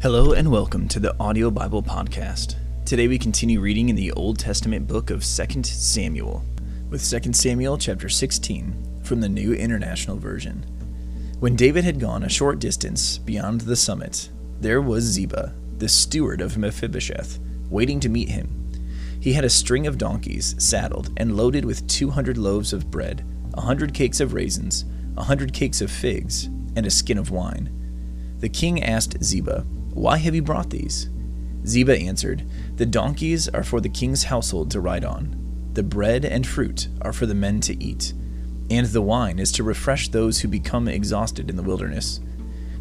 Hello and welcome to the Audio Bible Podcast. Today we continue reading in the Old Testament book of 2 Samuel, with 2 Samuel chapter 16 from the New International Version. When David had gone a short distance beyond the summit, there was Ziba, the steward of Mephibosheth, waiting to meet him. He had a string of donkeys saddled and loaded with 200 loaves of bread, a 100 cakes of raisins, a 100 cakes of figs, and a skin of wine. The king asked Ziba, why have you brought these? Ziba answered, The donkeys are for the king's household to ride on. The bread and fruit are for the men to eat. And the wine is to refresh those who become exhausted in the wilderness.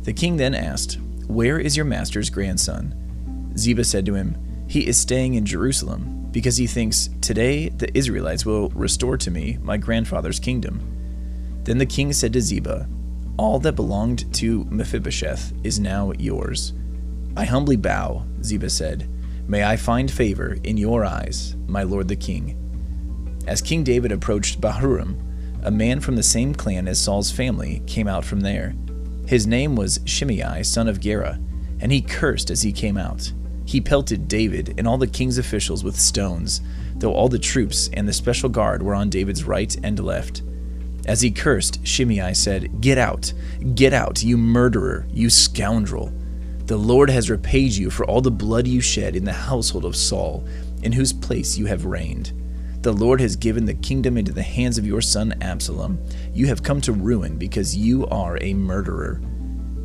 The king then asked, Where is your master's grandson? Ziba said to him, He is staying in Jerusalem, because he thinks, Today the Israelites will restore to me my grandfather's kingdom. Then the king said to Ziba, All that belonged to Mephibosheth is now yours. I humbly bow, Ziba said. May I find favor in your eyes, my lord the king. As King David approached Bahurim, a man from the same clan as Saul's family came out from there. His name was Shimei, son of Gera, and he cursed as he came out. He pelted David and all the king's officials with stones, though all the troops and the special guard were on David's right and left. As he cursed, Shimei said, Get out, get out, you murderer, you scoundrel. The Lord has repaid you for all the blood you shed in the household of Saul, in whose place you have reigned. The Lord has given the kingdom into the hands of your son Absalom. You have come to ruin because you are a murderer.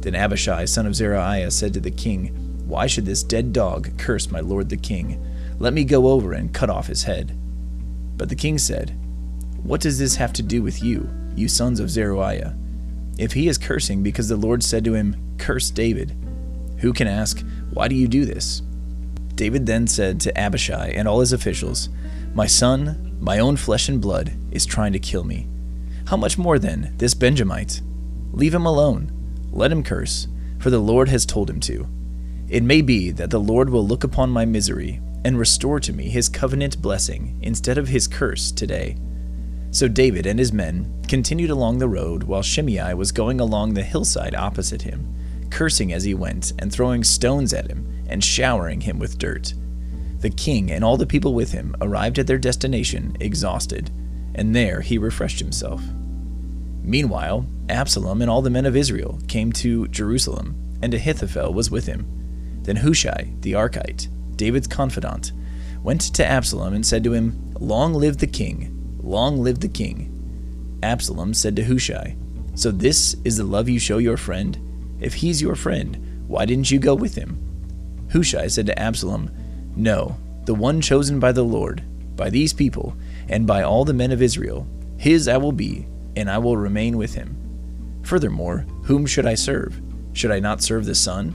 Then Abishai, son of Zeruiah, said to the king, Why should this dead dog curse my lord the king? Let me go over and cut off his head. But the king said, What does this have to do with you, you sons of Zeruiah? If he is cursing because the Lord said to him, Curse David, who can ask, Why do you do this? David then said to Abishai and all his officials, My son, my own flesh and blood, is trying to kill me. How much more then, this Benjamite? Leave him alone. Let him curse, for the Lord has told him to. It may be that the Lord will look upon my misery and restore to me his covenant blessing instead of his curse today. So David and his men continued along the road while Shimei was going along the hillside opposite him cursing as he went, and throwing stones at him, and showering him with dirt. The king and all the people with him arrived at their destination exhausted, and there he refreshed himself. Meanwhile, Absalom and all the men of Israel came to Jerusalem, and Ahithophel was with him. Then Hushai, the Arkite, David's confidant, went to Absalom and said to him, Long live the king! Long live the king! Absalom said to Hushai, So this is the love you show your friend? If he's your friend, why didn't you go with him? Hushai said to Absalom, No, the one chosen by the Lord, by these people, and by all the men of Israel, his I will be, and I will remain with him. Furthermore, whom should I serve? Should I not serve the son?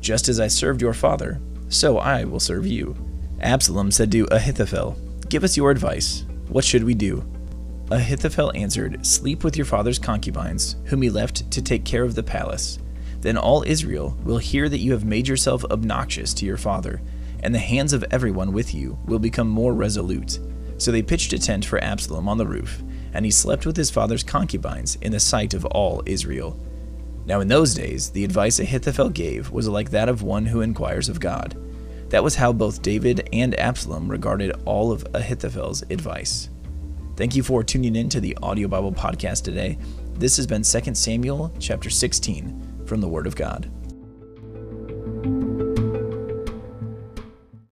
Just as I served your father, so I will serve you. Absalom said to Ahithophel, Give us your advice. What should we do? Ahithophel answered, Sleep with your father's concubines, whom he left to take care of the palace. Then all Israel will hear that you have made yourself obnoxious to your father, and the hands of everyone with you will become more resolute. So they pitched a tent for Absalom on the roof, and he slept with his father's concubines in the sight of all Israel. Now in those days, the advice Ahithophel gave was like that of one who inquires of God. That was how both David and Absalom regarded all of Ahithophel's advice. Thank you for tuning in to the Audio Bible Podcast today. This has been 2 Samuel chapter 16 from the Word of God.